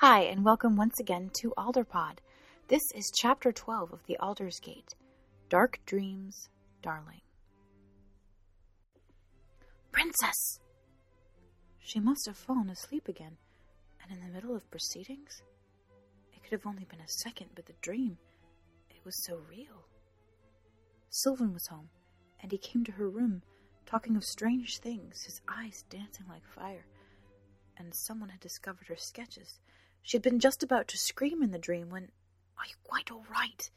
Hi, and welcome once again to Alderpod. This is chapter 12 of The Aldersgate Dark Dreams, Darling. Princess! She must have fallen asleep again, and in the middle of proceedings? It could have only been a second, but the dream, it was so real. Sylvan was home, and he came to her room, talking of strange things, his eyes dancing like fire. And someone had discovered her sketches she had been just about to scream in the dream when. Are you quite all right?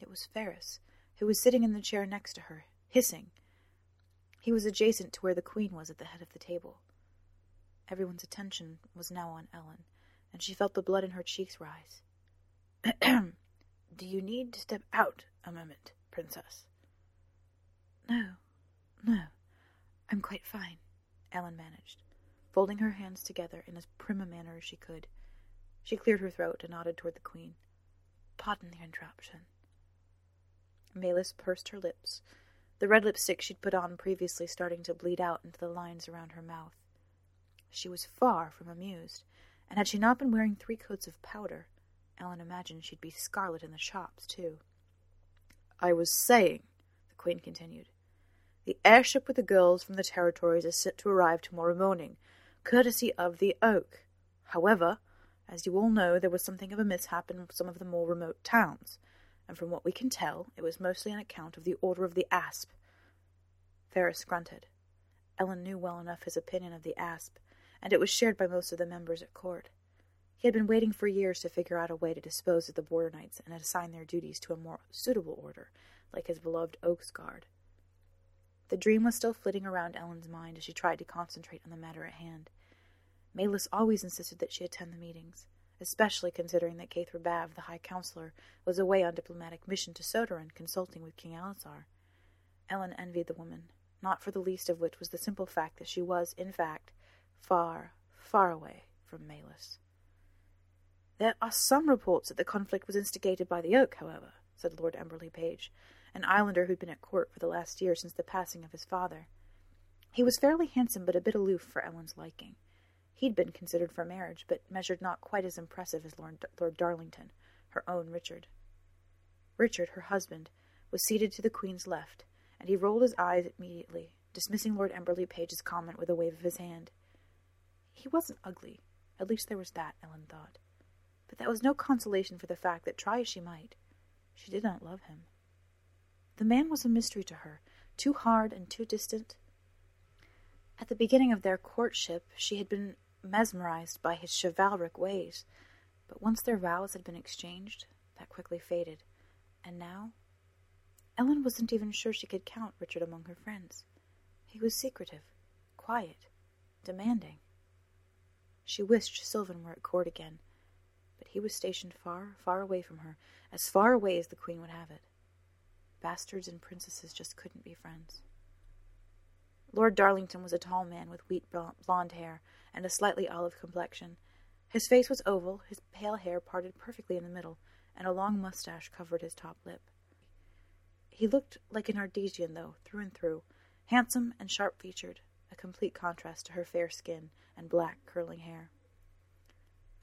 It was Ferris, who was sitting in the chair next to her, hissing. He was adjacent to where the Queen was at the head of the table. Everyone's attention was now on Ellen, and she felt the blood in her cheeks rise. Do you need to step out a moment, Princess? No, no, I'm quite fine, Ellen managed, folding her hands together in as prim a manner as she could. She cleared her throat and nodded toward the queen. Pardon the interruption. Malis pursed her lips, the red lipstick she'd put on previously starting to bleed out into the lines around her mouth. She was far from amused, and had she not been wearing three coats of powder, Ellen imagined she'd be scarlet in the shops, too. I was saying, the Queen continued, the airship with the girls from the territories is set to arrive tomorrow morning, courtesy of the Oak. However, as you all know, there was something of a mishap in some of the more remote towns, and from what we can tell, it was mostly on account of the Order of the Asp. Ferris grunted. Ellen knew well enough his opinion of the Asp, and it was shared by most of the members at court. He had been waiting for years to figure out a way to dispose of the Border Knights and assign their duties to a more suitable order, like his beloved Oaks Guard. The dream was still flitting around Ellen's mind as she tried to concentrate on the matter at hand. Malis always insisted that she attend the meetings, especially considering that Caithra Bav, the High Counselor, was away on diplomatic mission to Soderin, consulting with King Alizar. Ellen envied the woman, not for the least of which was the simple fact that she was, in fact, far, far away from Malis. There are some reports that the conflict was instigated by the Oak, however, said Lord Emberley Page, an islander who'd been at court for the last year since the passing of his father. He was fairly handsome, but a bit aloof for Ellen's liking. He'd been considered for marriage, but measured not quite as impressive as Lord, Lord Darlington, her own Richard. Richard, her husband, was seated to the Queen's left, and he rolled his eyes immediately, dismissing Lord Emberley Page's comment with a wave of his hand. He wasn't ugly, at least there was that, Ellen thought. But that was no consolation for the fact that, try as she might, she did not love him. The man was a mystery to her, too hard and too distant. At the beginning of their courtship, she had been mesmerized by his chivalric ways, but once their vows had been exchanged, that quickly faded. And now? Ellen wasn't even sure she could count Richard among her friends. He was secretive, quiet, demanding. She wished Sylvan were at court again, but he was stationed far, far away from her, as far away as the Queen would have it. Bastards and princesses just couldn't be friends. Lord Darlington was a tall man with wheat blonde hair and a slightly olive complexion. His face was oval, his pale hair parted perfectly in the middle, and a long mustache covered his top lip. He looked like an Ardesian, though, through and through, handsome and sharp featured, a complete contrast to her fair skin and black curling hair.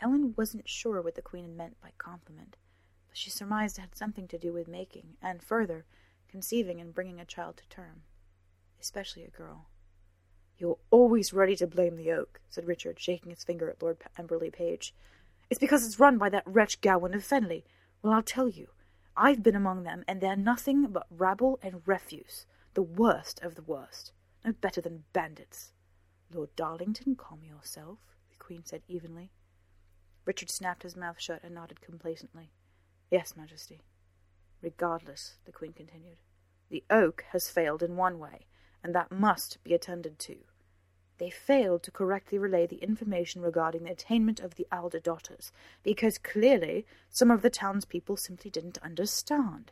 Ellen wasn't sure what the Queen had meant by compliment, but she surmised it had something to do with making, and further, conceiving and bringing a child to term, especially a girl. You're always ready to blame the Oak, said Richard, shaking his finger at Lord Emberley Page. It's because it's run by that wretch Gawain of Fenley. Well, I'll tell you. I've been among them, and they're nothing but rabble and refuse. The worst of the worst. No better than bandits. Lord Darlington, calm yourself, the Queen said evenly. Richard snapped his mouth shut and nodded complacently. Yes, Majesty. Regardless, the Queen continued, the Oak has failed in one way, and that must be attended to they failed to correctly relay the information regarding the attainment of the elder daughters, because clearly some of the townspeople simply didn't understand.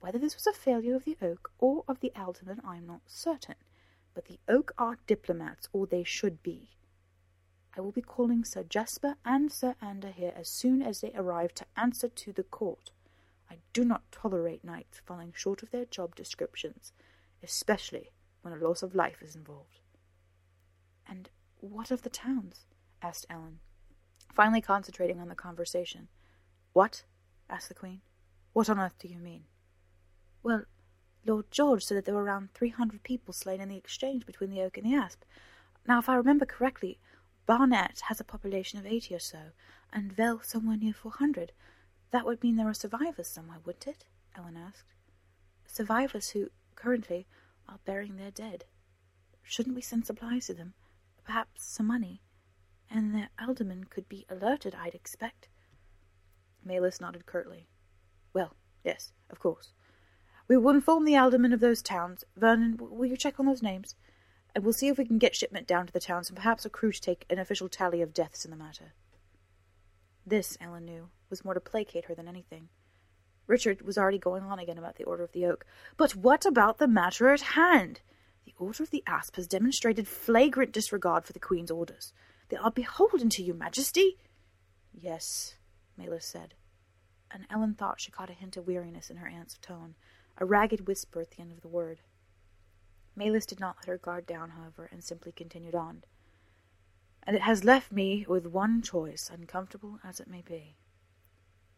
Whether this was a failure of the Oak or of the Aldermen, I am not certain, but the Oak are diplomats, or they should be. I will be calling Sir Jasper and Sir Ander here as soon as they arrive to answer to the court. I do not tolerate knights falling short of their job descriptions, especially when a loss of life is involved. And what of the towns? asked Ellen. finally concentrating on the conversation. What? asked the Queen. What on earth do you mean? Well, Lord George said that there were around three hundred people slain in the exchange between the Oak and the Asp. Now, if I remember correctly, Barnet has a population of eighty or so, and Vale somewhere near four hundred. That would mean there are survivors somewhere, wouldn't it? Ellen asked. Survivors who, currently, are burying their dead. Shouldn't we send supplies to them? Perhaps some money? And their aldermen could be alerted, I'd expect. Malus nodded curtly. Well, yes, of course. We will inform the aldermen of those towns. Vernon, will you check on those names? And we'll see if we can get shipment down to the towns and perhaps a crew to take an official tally of deaths in the matter. This, Ellen knew, was more to placate her than anything. Richard was already going on again about the Order of the Oak. But what about the matter at hand? The Order of the Asp has demonstrated flagrant disregard for the Queen's orders. They are beholden to you, Majesty. Yes, Malus said, and Ellen thought she caught a hint of weariness in her aunt's tone, a ragged whisper at the end of the word. Malus did not let her guard down, however, and simply continued on. And it has left me with one choice, uncomfortable as it may be.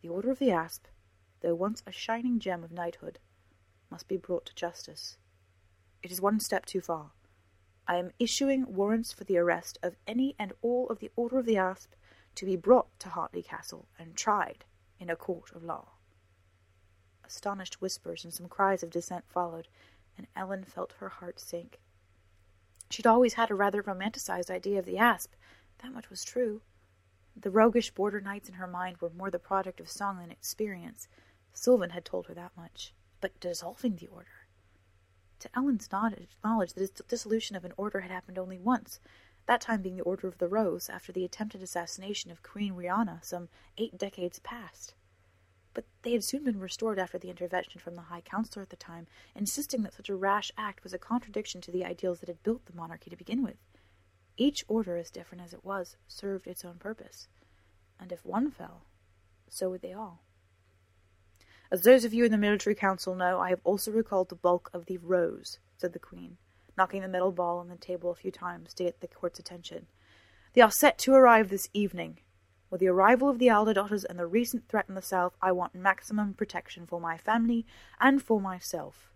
The Order of the Asp though once a shining gem of knighthood, must be brought to justice. It is one step too far. I am issuing warrants for the arrest of any and all of the Order of the Asp to be brought to Hartley Castle and tried in a court of law. Astonished whispers and some cries of dissent followed, and Ellen felt her heart sink. She'd always had a rather romanticized idea of the Asp, that much was true. The roguish border knights in her mind were more the product of song than experience, Sylvan had told her that much. But dissolving the order? To Ellen's knowledge, the dissolution of an order had happened only once, that time being the Order of the Rose, after the attempted assassination of Queen Rihanna some eight decades past. But they had soon been restored after the intervention from the High Counselor at the time, insisting that such a rash act was a contradiction to the ideals that had built the monarchy to begin with. Each order, as different as it was, served its own purpose, and if one fell, so would they all. As those of you in the military council know, I have also recalled the bulk of the Rose, said the Queen, knocking the metal ball on the table a few times to get the court's attention. They are set to arrive this evening. With the arrival of the elder daughters and the recent threat in the south, I want maximum protection for my family and for myself.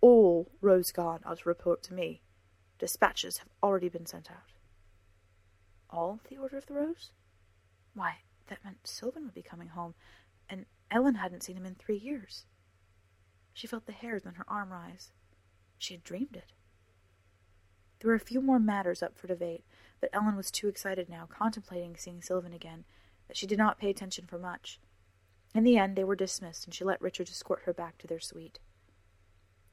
All Rose Guard are to report to me. Dispatches have already been sent out. All the Order of the Rose? Why, that meant Sylvan would be coming home, and Ellen hadn't seen him in three years. She felt the hairs on her arm rise. She had dreamed it. There were a few more matters up for debate, but Ellen was too excited now, contemplating seeing Sylvan again, that she did not pay attention for much. In the end, they were dismissed, and she let Richard escort her back to their suite.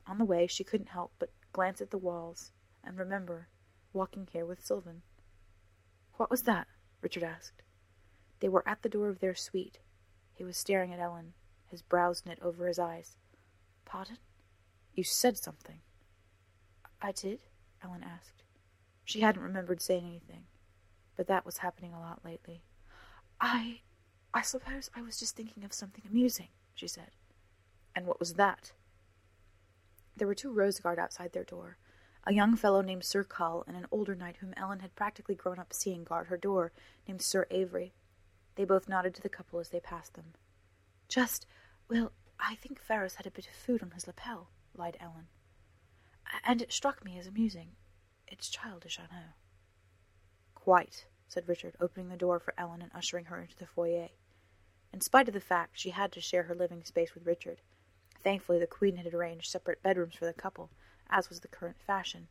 On the way, she couldn't help but glance at the walls and remember walking here with Sylvan. What was that? Richard asked. They were at the door of their suite, he was staring at Ellen, his brows knit over his eyes. Pardon? You said something. I did? Ellen asked. She hadn't remembered saying anything, but that was happening a lot lately. I. I suppose I was just thinking of something amusing, she said. And what was that? There were two Rose Guard outside their door, a young fellow named Sir Cull and an older knight whom Ellen had practically grown up seeing guard her door, named Sir Avery. They both nodded to the couple as they passed them. Just, well, I think Ferris had a bit of food on his lapel, lied Ellen. And it struck me as amusing. It's childish, I know. Quite, said Richard, opening the door for Ellen and ushering her into the foyer. In spite of the fact she had to share her living space with Richard, thankfully the Queen had arranged separate bedrooms for the couple, as was the current fashion.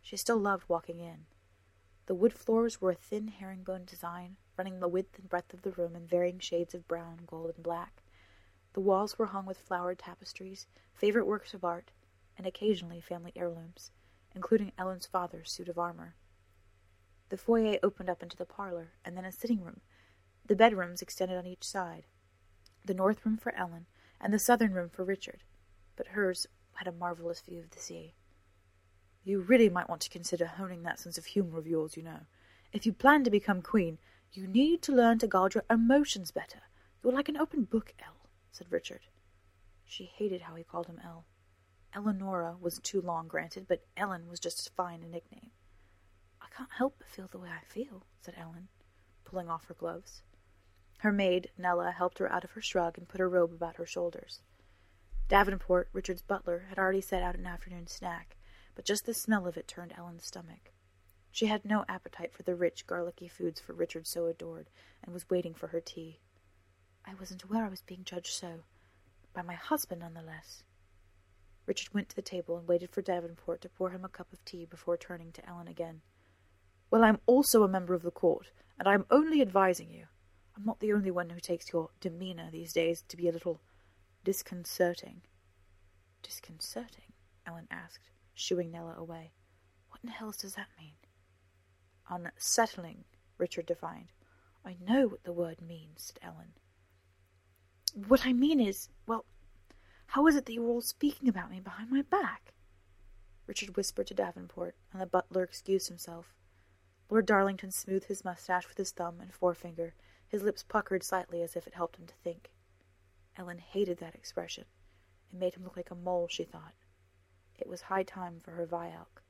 She still loved walking in. The wood floors were a thin herringbone design, running the width and breadth of the room in varying shades of brown, gold, and black. The walls were hung with flowered tapestries, favorite works of art, and occasionally family heirlooms, including Ellen's father's suit of armor. The foyer opened up into the parlor, and then a sitting room. The bedrooms extended on each side the north room for Ellen, and the southern room for Richard, but hers had a marvelous view of the sea. You really might want to consider honing that sense of humor of yours, you know. If you plan to become queen, you need to learn to guard your emotions better. You're like an open book, Elle, said Richard. She hated how he called him Elle. Eleonora was too long, granted, but Ellen was just as fine a nickname. I can't help but feel the way I feel, said Ellen, pulling off her gloves. Her maid, Nella, helped her out of her shrug and put her robe about her shoulders. Davenport, Richard's butler, had already set out an afternoon snack, but just the smell of it turned Ellen's stomach. She had no appetite for the rich, garlicky foods for Richard so adored, and was waiting for her tea. I wasn't aware I was being judged so. By my husband, none the less. Richard went to the table and waited for Davenport to pour him a cup of tea before turning to Ellen again. Well, I'm also a member of the court, and I'm only advising you. I'm not the only one who takes your demeanour these days to be a little disconcerting. Disconcerting? Ellen asked, shooing Nella away. What in hell does that mean? Unsettling, Richard defined. I know what the word means, said Ellen. What I mean is, well, how is it that you were all speaking about me behind my back? Richard whispered to Davenport, and the butler excused himself. Lord Darlington smoothed his mustache with his thumb and forefinger, his lips puckered slightly as if it helped him to think. Ellen hated that expression. It made him look like a mole, she thought. It was high time for her Vialk.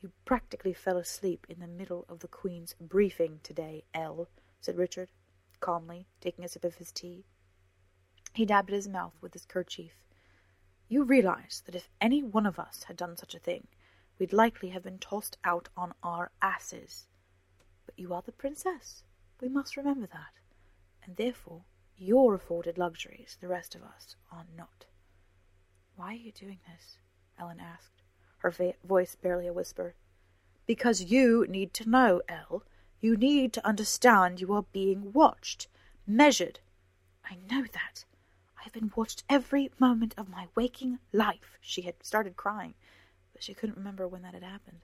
You practically fell asleep in the middle of the Queen's briefing today, Elle, said Richard, calmly, taking a sip of his tea. He dabbed at his mouth with his kerchief. You realize that if any one of us had done such a thing, we'd likely have been tossed out on our asses. But you are the princess. We must remember that. And therefore, you're afforded luxuries the rest of us are not. Why are you doing this? Ellen asked, her voice barely a whisper. Because you need to know, Elle. You need to understand you are being watched, measured. I know that. I have been watched every moment of my waking life. She had started crying, but she couldn't remember when that had happened.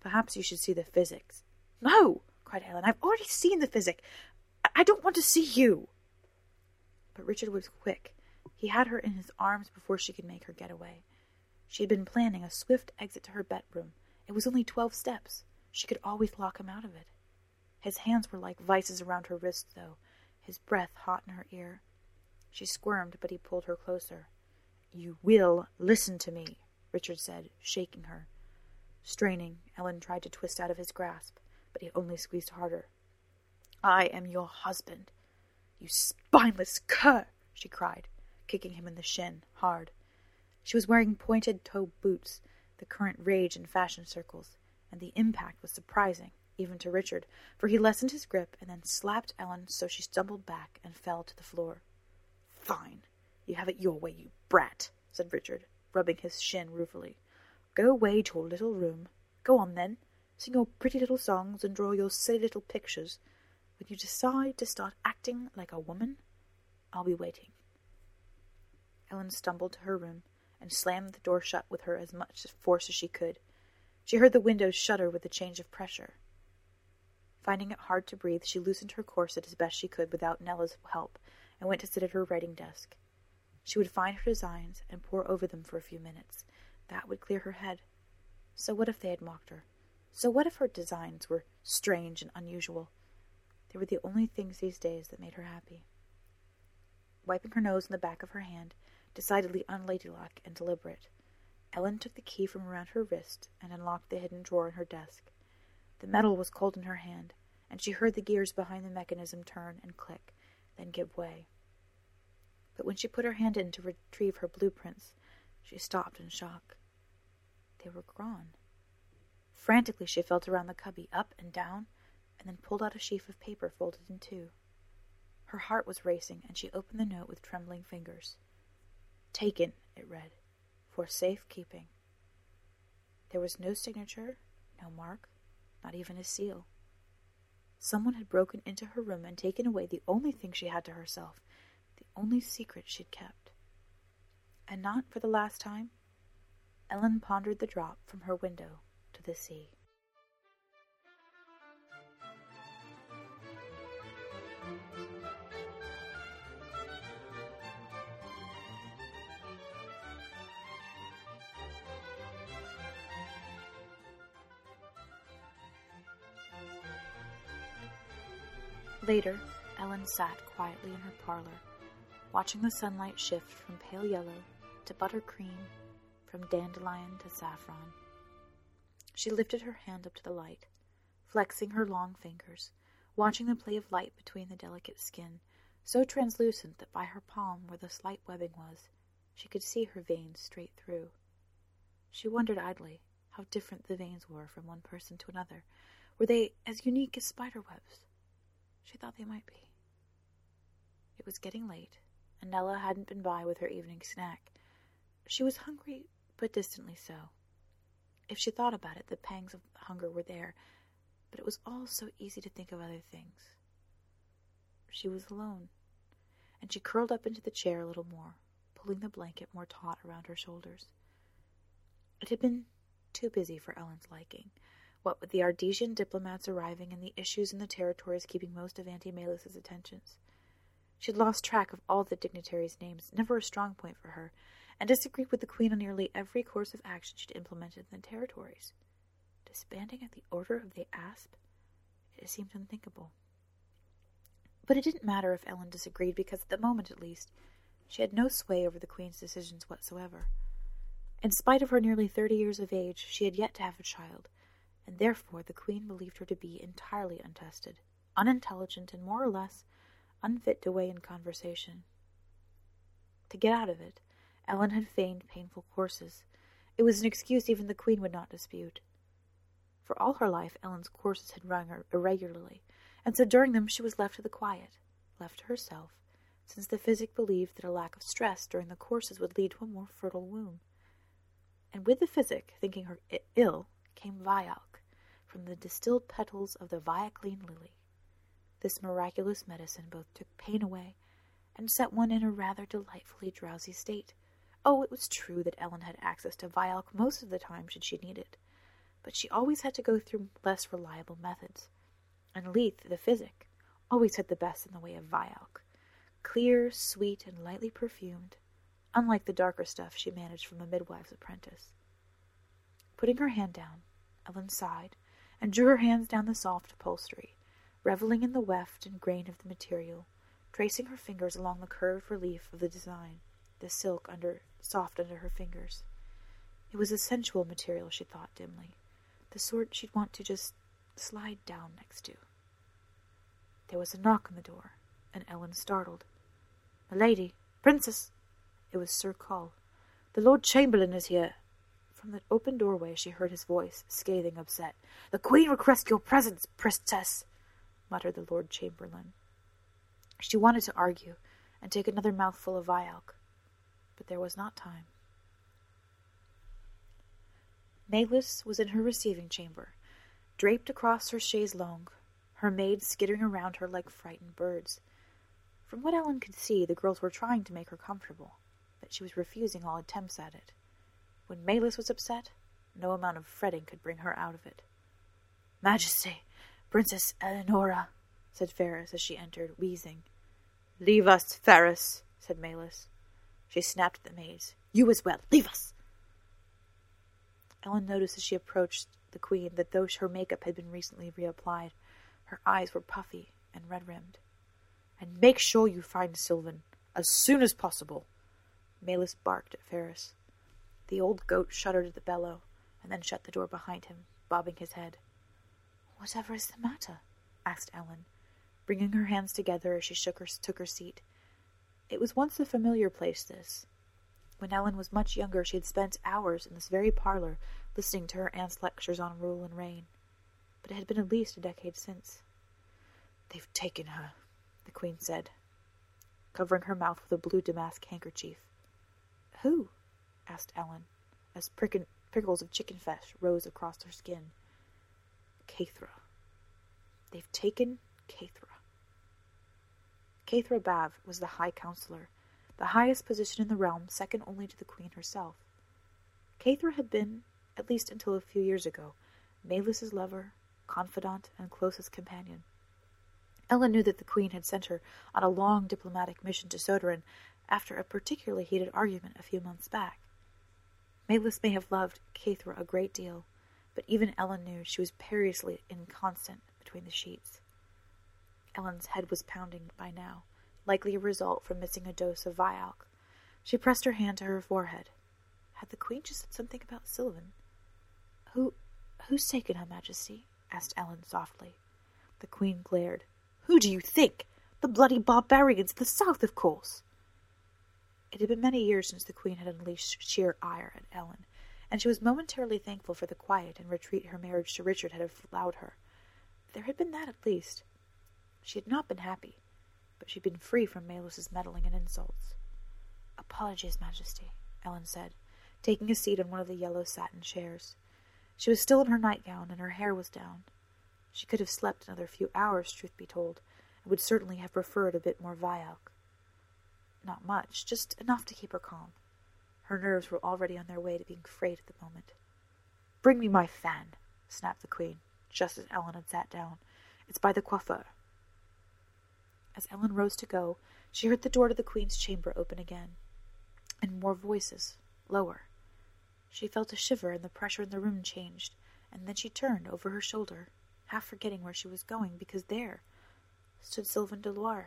Perhaps you should see the physics. No, cried Ellen. I've already seen the physic. I don't want to see you. But Richard was quick. He had her in his arms before she could make her get away. She had been planning a swift exit to her bedroom. It was only twelve steps. She could always lock him out of it. His hands were like vices around her wrists, though, his breath hot in her ear. She squirmed, but he pulled her closer. You will listen to me, Richard said, shaking her. Straining, Ellen tried to twist out of his grasp, but he only squeezed harder. I am your husband. You spineless cur, she cried, kicking him in the shin, hard. She was wearing pointed toe boots, the current rage in fashion circles, and the impact was surprising, even to Richard, for he lessened his grip and then slapped Ellen so she stumbled back and fell to the floor. Fine. You have it your way, you brat, said Richard, rubbing his shin ruefully. Go away to your little room. Go on, then. Sing your pretty little songs and draw your silly little pictures. When you decide to start acting like a woman, I'll be waiting. Ellen stumbled to her room and slammed the door shut with her as much force as she could. She heard the windows shudder with the change of pressure. Finding it hard to breathe, she loosened her corset as best she could without Nella's help and went to sit at her writing desk. She would find her designs and pore over them for a few minutes. That would clear her head. So what if they had mocked her? So what if her designs were strange and unusual? They were the only things these days that made her happy. Wiping her nose in the back of her hand, decidedly unladylike and deliberate, Ellen took the key from around her wrist and unlocked the hidden drawer in her desk. The metal was cold in her hand, and she heard the gears behind the mechanism turn and click then give way. But when she put her hand in to retrieve her blueprints, she stopped in shock. They were gone. Frantically, she felt around the cubby, up and down, and then pulled out a sheaf of paper folded in two. Her heart was racing, and she opened the note with trembling fingers. Taken, it read, for safe keeping. There was no signature, no mark, not even a seal. Someone had broken into her room and taken away the only thing she had to herself, the only secret she'd kept. And not for the last time, Ellen pondered the drop from her window to the sea. Later, Ellen sat quietly in her parlor, watching the sunlight shift from pale yellow to buttercream, from dandelion to saffron. She lifted her hand up to the light, flexing her long fingers, watching the play of light between the delicate skin, so translucent that by her palm, where the slight webbing was, she could see her veins straight through. She wondered idly how different the veins were from one person to another. Were they as unique as spider webs? She thought they might be. It was getting late, and Nella hadn't been by with her evening snack. She was hungry, but distantly so. If she thought about it, the pangs of hunger were there, but it was all so easy to think of other things. She was alone, and she curled up into the chair a little more, pulling the blanket more taut around her shoulders. It had been too busy for Ellen's liking, what with the Ardesian diplomats arriving and the issues in the territories keeping most of Auntie Melis's attentions. She had lost track of all the dignitaries' names, never a strong point for her, and disagreed with the Queen on nearly every course of action she'd implemented in the territories. Disbanding at the order of the Asp? It seemed unthinkable. But it didn't matter if Ellen disagreed, because at the moment at least, she had no sway over the Queen's decisions whatsoever. In spite of her nearly thirty years of age, she had yet to have a child, and therefore the Queen believed her to be entirely untested, unintelligent, and more or less unfit to weigh in conversation. To get out of it, Ellen had feigned painful courses. It was an excuse even the Queen would not dispute. For all her life, Ellen's courses had run irregularly, and so during them she was left to the quiet, left to herself, since the physic believed that a lack of stress during the courses would lead to a more fertile womb. And with the physic, thinking her ill, came Vialk, from the distilled petals of the Viacline lily. This miraculous medicine both took pain away and set one in a rather delightfully drowsy state. Oh, it was true that Ellen had access to Vialk most of the time should she need it, but she always had to go through less reliable methods. And Leith, the physic, always had the best in the way of Vialk clear, sweet, and lightly perfumed, unlike the darker stuff she managed from a midwife's apprentice. Putting her hand down, Ellen sighed and drew her hands down the soft upholstery, reveling in the weft and grain of the material, tracing her fingers along the curved relief of the design, the silk under soft under her fingers. It was a sensual material, she thought dimly, the sort she'd want to just slide down next to. There was a knock on the door, and Ellen startled. "A lady, princess!" It was Sir Coll. "The Lord Chamberlain is here." From the open doorway she heard his voice, scathing, upset. "The Queen requests your presence, princess," muttered the Lord Chamberlain. She wanted to argue and take another mouthful of Vialk, but there was not time. Melis was in her receiving chamber, draped across her chaise longue, her maids skittering around her like frightened birds. From what Ellen could see, the girls were trying to make her comfortable, but she was refusing all attempts at it. When Melis was upset, no amount of fretting could bring her out of it. Majesty, Princess Eleonora, said Ferris as she entered, wheezing. Leave us, Ferris, said Melis. She snapped at the maids. You as well. Leave us. Ellen noticed as she approached the Queen that though her makeup had been recently reapplied, her eyes were puffy and red-rimmed and make sure you find Sylvan as soon as possible. Melis barked at Ferris. The old goat shuddered at the bellow, and then shut the door behind him, bobbing his head. Whatever is the matter? asked Ellen, bringing her hands together as she shook her, took her seat. It was once a familiar place, this. When Ellen was much younger, she had spent hours in this very parlor listening to her aunt's lectures on rule and reign. But it had been at least a decade since. They've taken her, the Queen said, covering her mouth with a blue damask handkerchief. Who? Asked Ellen, as prick- prickles of chicken flesh rose across her skin. Caithra. They've taken Caithra. Caithra Bav was the High Counselor, the highest position in the realm, second only to the Queen herself. Caithra had been, at least until a few years ago, Melis's lover, confidant, and closest companion. Ellen knew that the Queen had sent her on a long diplomatic mission to Soderin after a particularly heated argument a few months back. Melis may have loved Caithra a great deal, but even Ellen knew she was perilously inconstant between the sheets. Ellen's head was pounding by now, likely a result from missing a dose of Vialk. She pressed her hand to her forehead. Had the Queen just said something about Sylvan? Who, who's taken her Majesty? asked Ellen softly. The Queen glared. Who do you think? The bloody barbarians of the south, of course. It had been many years since the queen had unleashed sheer ire at Ellen, and she was momentarily thankful for the quiet and retreat her marriage to Richard had allowed her. There had been that at least. She had not been happy, but she had been free from Melis's meddling and insults. Apologies, Majesty, Ellen said, taking a seat on one of the yellow satin chairs. She was still in her nightgown, and her hair was down. She could have slept another few hours, truth be told, and would certainly have preferred a bit more Vialk. Not much, just enough to keep her calm. Her nerves were already on their way to being frayed at the moment. Bring me my fan, snapped the queen, just as Ellen had sat down. It's by the coiffeur. As Ellen rose to go, she heard the door to the queen's chamber open again, and more voices, lower. She felt a shiver, and the pressure in the room changed, and then she turned over her shoulder, half forgetting where she was going, because there stood Sylvan Deloire.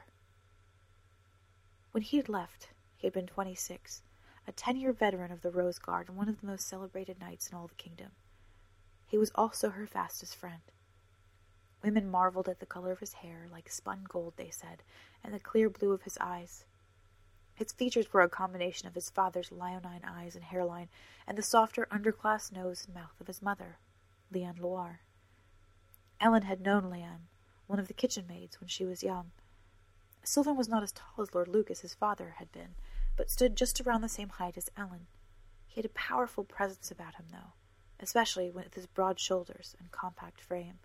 When he had left, he had been twenty-six, a ten-year veteran of the Rose Guard and one of the most celebrated knights in all the kingdom. He was also her fastest friend. Women marveled at the color of his hair, like spun gold, they said, and the clear blue of his eyes. His features were a combination of his father's leonine eyes and hairline, and the softer underclass nose and mouth of his mother, Leanne Loire. Ellen had known Leanne, one of the kitchen maids, when she was young. Sylvan was not as tall as Lord Lucas, his father, had been, but stood just around the same height as Ellen. He had a powerful presence about him, though, especially with his broad shoulders and compact frame.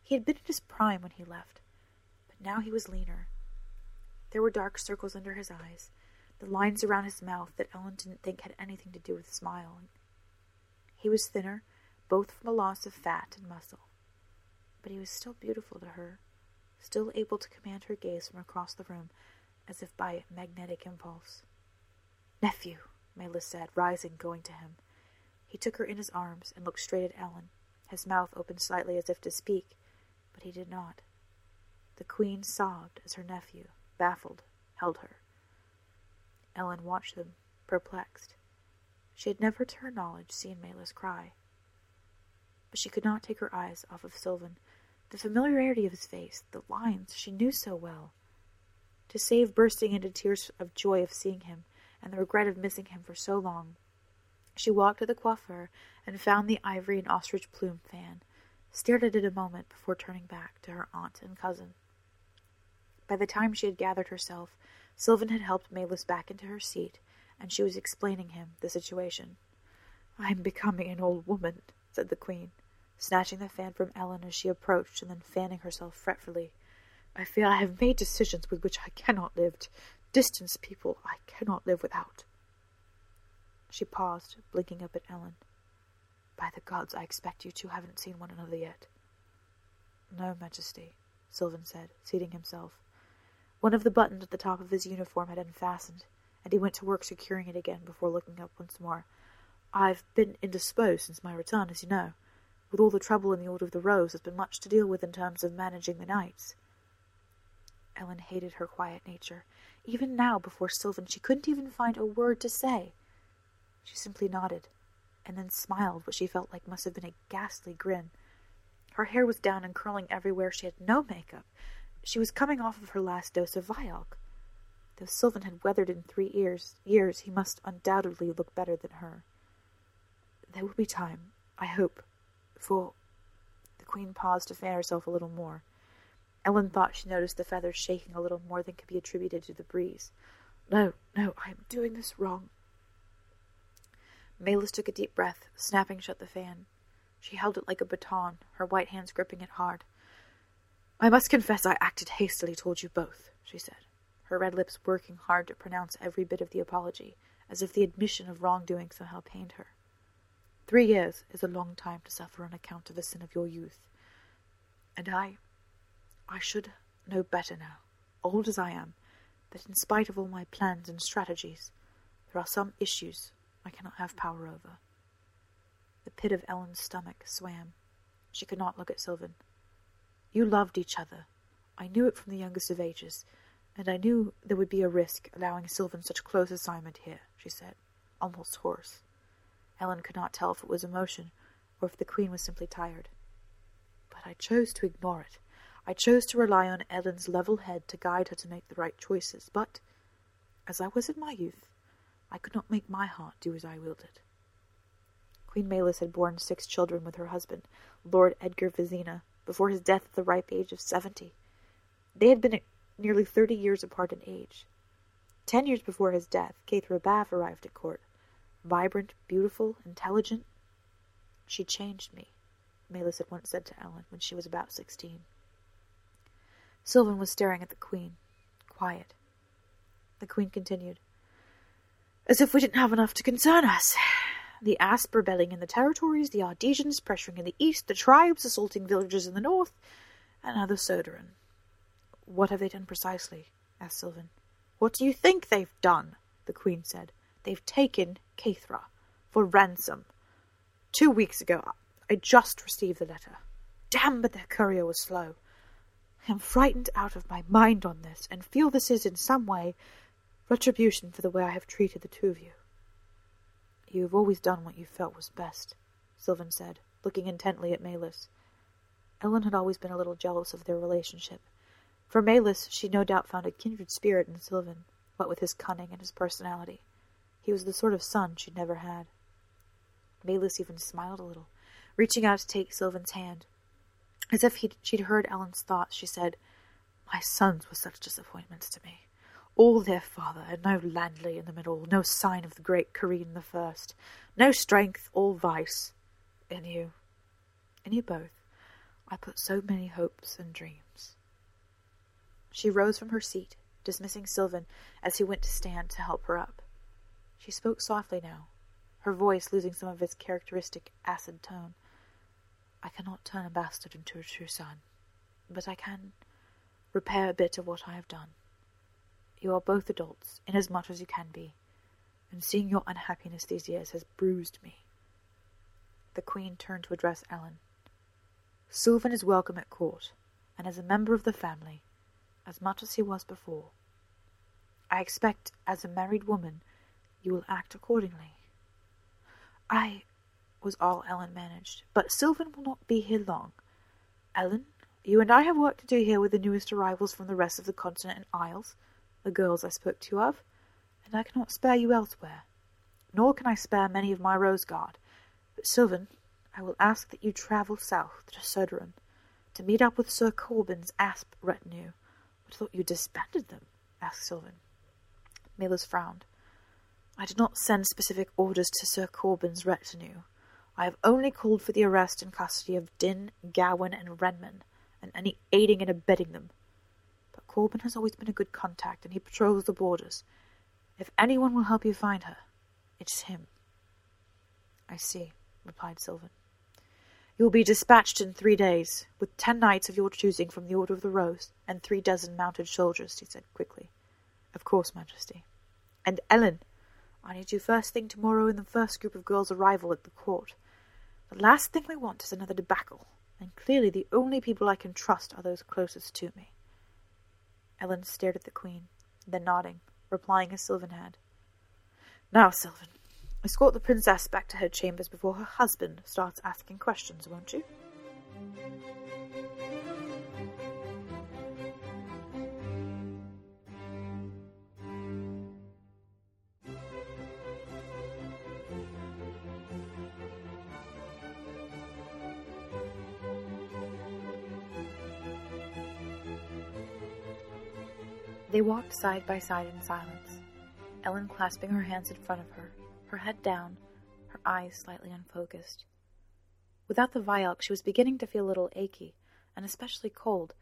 He had been in his prime when he left, but now he was leaner. There were dark circles under his eyes, the lines around his mouth that Ellen didn't think had anything to do with smiling. He was thinner, both from a loss of fat and muscle, but he was still beautiful to her still able to command her gaze from across the room as if by magnetic impulse. Nephew, Melis said, rising, going to him. He took her in his arms and looked straight at Ellen, his mouth opened slightly as if to speak, but he did not. The queen sobbed as her nephew, baffled, held her. Ellen watched them, perplexed. She had never to her knowledge seen Melis cry. But she could not take her eyes off of Sylvan, the familiarity of his face, the lines she knew so well. To save bursting into tears of joy of seeing him, and the regret of missing him for so long, she walked to the coiffeur and found the ivory and ostrich plume fan, stared at it a moment before turning back to her aunt and cousin. By the time she had gathered herself, Sylvan had helped Melis back into her seat, and she was explaining him the situation. I am becoming an old woman, said the queen snatching the fan from Ellen as she approached and then fanning herself fretfully. I feel I have made decisions with which I cannot live. Distance people I cannot live without. She paused, blinking up at Ellen. By the gods, I expect you two haven't seen one another yet. No, Majesty, Sylvan said, seating himself. One of the buttons at the top of his uniform had unfastened, and he went to work securing it again before looking up once more. I've been indisposed since my return, as you know. With all the trouble in the Order of the Rose, there's been much to deal with in terms of managing the knights. Ellen hated her quiet nature. Even now, before Sylvan, she couldn't even find a word to say. She simply nodded, and then smiled what she felt like must have been a ghastly grin. Her hair was down and curling everywhere. She had no makeup. She was coming off of her last dose of Vialk. Though Sylvan had weathered in three years, years, he must undoubtedly look better than her. There will be time, I hope, for the queen paused to fan herself a little more. Ellen thought she noticed the feathers shaking a little more than could be attributed to the breeze. No, no, I am doing this wrong. Melis took a deep breath, snapping shut the fan. She held it like a baton, her white hands gripping it hard. I must confess I acted hastily towards you both, she said, her red lips working hard to pronounce every bit of the apology, as if the admission of wrongdoing somehow pained her. Three years is a long time to suffer on account of the sin of your youth. And I, I should know better now, old as I am, that in spite of all my plans and strategies, there are some issues I cannot have power over. The pit of Ellen's stomach swam. She could not look at Sylvan. You loved each other. I knew it from the youngest of ages, and I knew there would be a risk allowing Sylvan such close assignment here, she said, almost hoarse. Ellen could not tell if it was emotion or if the queen was simply tired. But I chose to ignore it. I chose to rely on Ellen's level head to guide her to make the right choices, but, as I was in my youth, I could not make my heart do as I willed it. Queen Melis had borne six children with her husband, Lord Edgar Vizina, before his death at the ripe age of seventy. They had been nearly thirty years apart in age. Ten years before his death, Caithra Bav arrived at court. Vibrant, beautiful, intelligent. She changed me, Melis had once said to Ellen when she was about sixteen. Sylvan was staring at the Queen, quiet. The Queen continued, As if we didn't have enough to concern us. The Asp rebelling in the territories, the Ardesians pressuring in the east, the tribes assaulting villages in the north, and now the Soderan. What have they done precisely? asked Sylvan. What do you think they've done? the Queen said. They've taken Caithra for ransom. Two weeks ago, I just received the letter. Damn, but their courier was slow. I am frightened out of my mind on this, and feel this is in some way retribution for the way I have treated the two of you. You have always done what you felt was best, Sylvan said, looking intently at Melis. Ellen had always been a little jealous of their relationship. For Melis, she no doubt found a kindred spirit in Sylvan, what with his cunning and his personality. He was the sort of son she'd never had. Melis even smiled a little, reaching out to take Sylvan's hand. As if she'd heard Ellen's thoughts, she said, My sons were such disappointments to me. All their father, and no Landly in them at all, no sign of the great Kareen the First, no strength, all vice. In you, in you both, I put so many hopes and dreams. She rose from her seat, dismissing Sylvan as he went to stand to help her up. She spoke softly now, her voice losing some of its characteristic acid tone. I cannot turn a bastard into a true son, but I can repair a bit of what I have done. You are both adults, inasmuch as you can be, and seeing your unhappiness these years has bruised me. The Queen turned to address Ellen. Sylvan is welcome at court, and as a member of the family, as much as he was before. I expect, as a married woman, you will act accordingly. I was all Ellen managed. But Sylvan will not be here long. Ellen, you and I have work to do here with the newest arrivals from the rest of the continent and isles, the girls I spoke to you of, and I cannot spare you elsewhere. Nor can I spare many of my Rose Guard. But, Sylvan, I will ask that you travel south to Soderan to meet up with Sir Corbin's Asp retinue. I thought you disbanded them, asked Sylvan. Melis frowned. I did not send specific orders to Sir Corbin's retinue. I have only called for the arrest and custody of Din, Gawain, and Renman, and any aiding and abetting them. But Corbin has always been a good contact, and he patrols the borders. If anyone will help you find her, it's him. I see, replied Sylvan. You will be dispatched in three days, with ten knights of your choosing from the Order of the Rose, and three dozen mounted soldiers, he said quickly. Of course, Majesty. And Ellen, I need you first thing tomorrow in the first group of girls' arrival at the court. The last thing we want is another debacle, and clearly the only people I can trust are those closest to me. Ellen stared at the Queen, then nodding, replying as Sylvan had. Now, Sylvan, escort the princess back to her chambers before her husband starts asking questions, won't you? They walked side by side in silence, Ellen clasping her hands in front of her, her head down, her eyes slightly unfocused. Without the vialk, she was beginning to feel a little achy, and especially cold,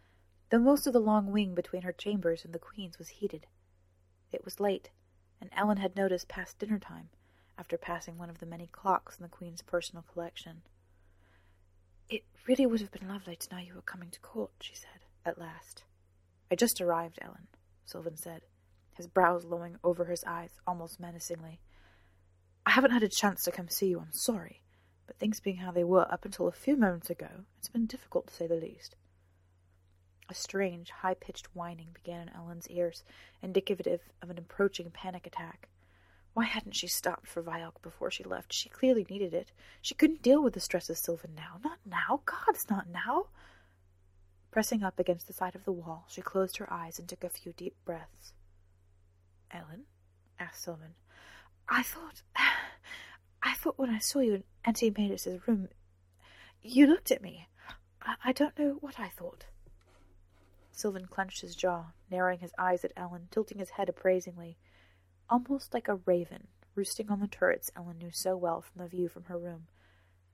though most of the long wing between her chambers and the Queen's was heated. It was late, and Ellen had noticed past dinner time, after passing one of the many clocks in the Queen's personal collection. It really would have been lovely to know you were coming to court, she said, at last. I just arrived, Ellen. Sylvan said, his brows lowering over his eyes almost menacingly. I haven't had a chance to come see you, I'm sorry, but things being how they were up until a few moments ago, it's been difficult to say the least. A strange, high pitched whining began in Ellen's ears, indicative of an approaching panic attack. Why hadn't she stopped for Vialk before she left? She clearly needed it. She couldn't deal with the stress of Sylvan now. Not now. Gods, not now. Pressing up against the side of the wall, she closed her eyes and took a few deep breaths. Ellen? asked Sylvan. I thought. I thought when I saw you in Auntie Matus's room, you looked at me. I, I don't know what I thought. Sylvan clenched his jaw, narrowing his eyes at Ellen, tilting his head appraisingly, almost like a raven roosting on the turrets Ellen knew so well from the view from her room.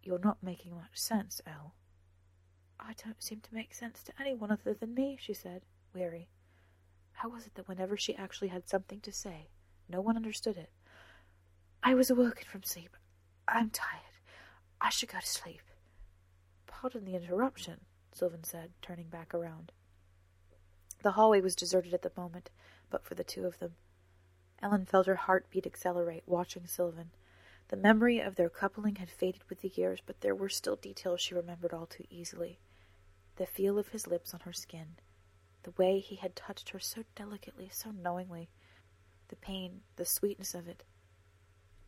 You're not making much sense, Elle. I don't seem to make sense to anyone other than me, she said, weary. How was it that whenever she actually had something to say, no one understood it? I was awoken from sleep. I'm tired. I should go to sleep. Pardon the interruption, Sylvan said, turning back around. The hallway was deserted at the moment, but for the two of them. Ellen felt her heartbeat accelerate, watching Sylvan. The memory of their coupling had faded with the years, but there were still details she remembered all too easily. The feel of his lips on her skin, the way he had touched her so delicately, so knowingly, the pain, the sweetness of it.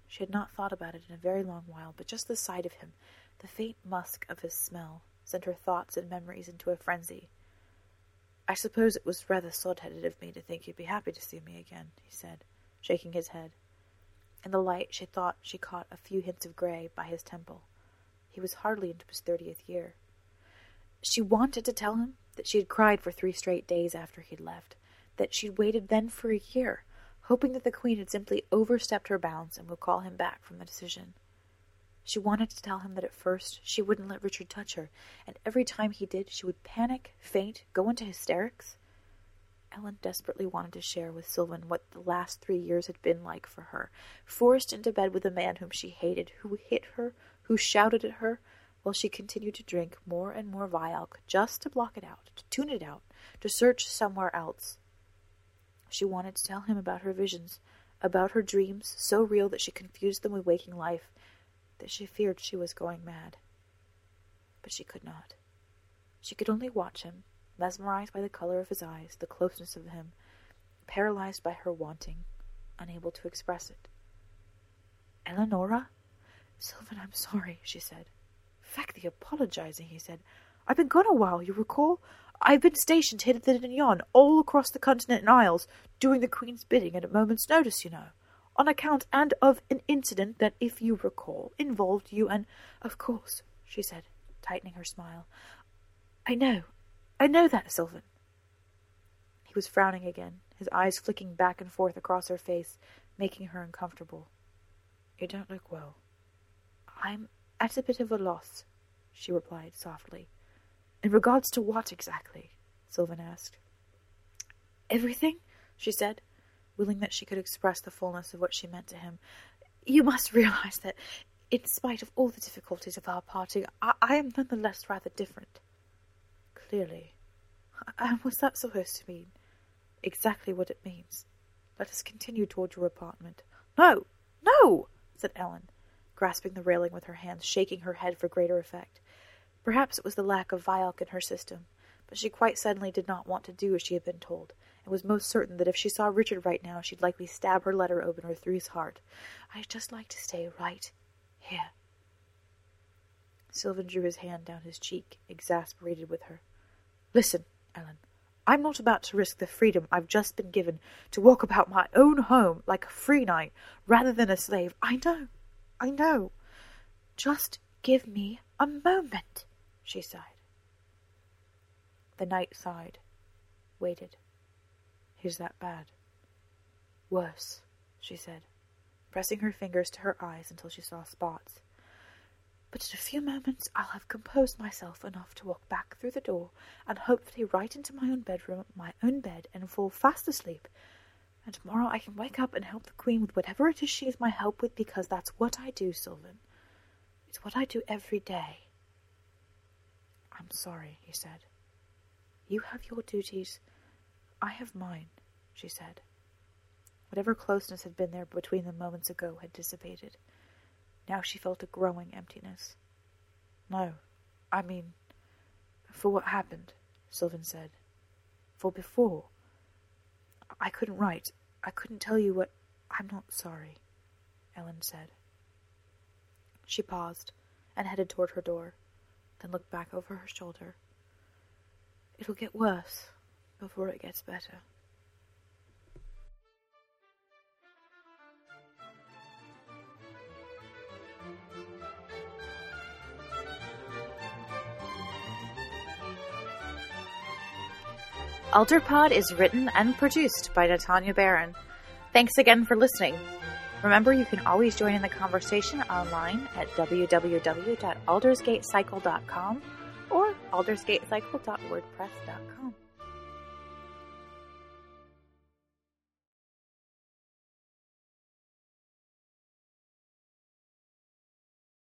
She had not thought about it in a very long while, but just the sight of him, the faint musk of his smell, sent her thoughts and memories into a frenzy. I suppose it was rather sod-headed of me to think you'd be happy to see me again, he said, shaking his head. In the light she thought she caught a few hints of gray by his temple. He was hardly into his thirtieth year. She wanted to tell him that she had cried for three straight days after he'd left, that she'd waited then for a year, hoping that the Queen had simply overstepped her bounds and would call him back from the decision. She wanted to tell him that at first she wouldn't let Richard touch her, and every time he did, she would panic, faint, go into hysterics. Ellen desperately wanted to share with Sylvan what the last three years had been like for her, forced into bed with a man whom she hated, who hit her, who shouted at her, while she continued to drink more and more Vialk just to block it out, to tune it out, to search somewhere else. She wanted to tell him about her visions, about her dreams, so real that she confused them with waking life, that she feared she was going mad. But she could not. She could only watch him, mesmerized by the color of his eyes, the closeness of him, paralyzed by her wanting, unable to express it. Eleonora? Sylvan, I'm sorry, she said. Feck the apologizing, he said. I've been gone a while, you recall? I've been stationed at the Nyan, all across the continent and isles, doing the Queen's bidding at a moment's notice, you know, on account and of an incident that, if you recall, involved you and... Of course, she said, tightening her smile. I know, I know that, Sylvan. He was frowning again, his eyes flicking back and forth across her face, making her uncomfortable. You don't look well. I'm at a bit of a loss, she replied softly. In regards to what exactly? Sylvan asked. Everything, she said, willing that she could express the fullness of what she meant to him. You must realize that, in spite of all the difficulties of our parting, I, I am none the less rather different. Clearly. And what's that supposed to mean? Exactly what it means. Let us continue toward your apartment. No, no, said Ellen, grasping the railing with her hands, shaking her head for greater effect. Perhaps it was the lack of Vialk in her system, but she quite suddenly did not want to do as she had been told, and was most certain that if she saw Richard right now, she'd likely stab her letter opener through his heart. I'd just like to stay right here. Sylvan drew his hand down his cheek, exasperated with her. Listen, Ellen. I'm not about to risk the freedom I've just been given to walk about my own home like a free knight rather than a slave. I know, I know. Just give me a moment she sighed. The knight sighed, waited. Is that bad? Worse, she said, pressing her fingers to her eyes until she saw spots. But in a few moments I'll have composed myself enough to walk back through the door and hopefully right into my own bedroom, my own bed, and fall fast asleep. And tomorrow I can wake up and help the Queen with whatever it is she needs my help with because that's what I do, Sylvan. It's what I do every day. I'm sorry, he said. You have your duties. I have mine, she said. Whatever closeness had been there between them moments ago had dissipated. Now she felt a growing emptiness. No, I mean, for what happened, Sylvan said. For before. I couldn't write. I couldn't tell you what. I'm not sorry, Ellen said. She paused and headed toward her door then looked back over her shoulder. It'll get worse before it gets better. AlterPod is written and produced by Natania Barron. Thanks again for listening. Remember, you can always join in the conversation online at www.aldersgatecycle.com or aldersgatecycle.wordpress.com.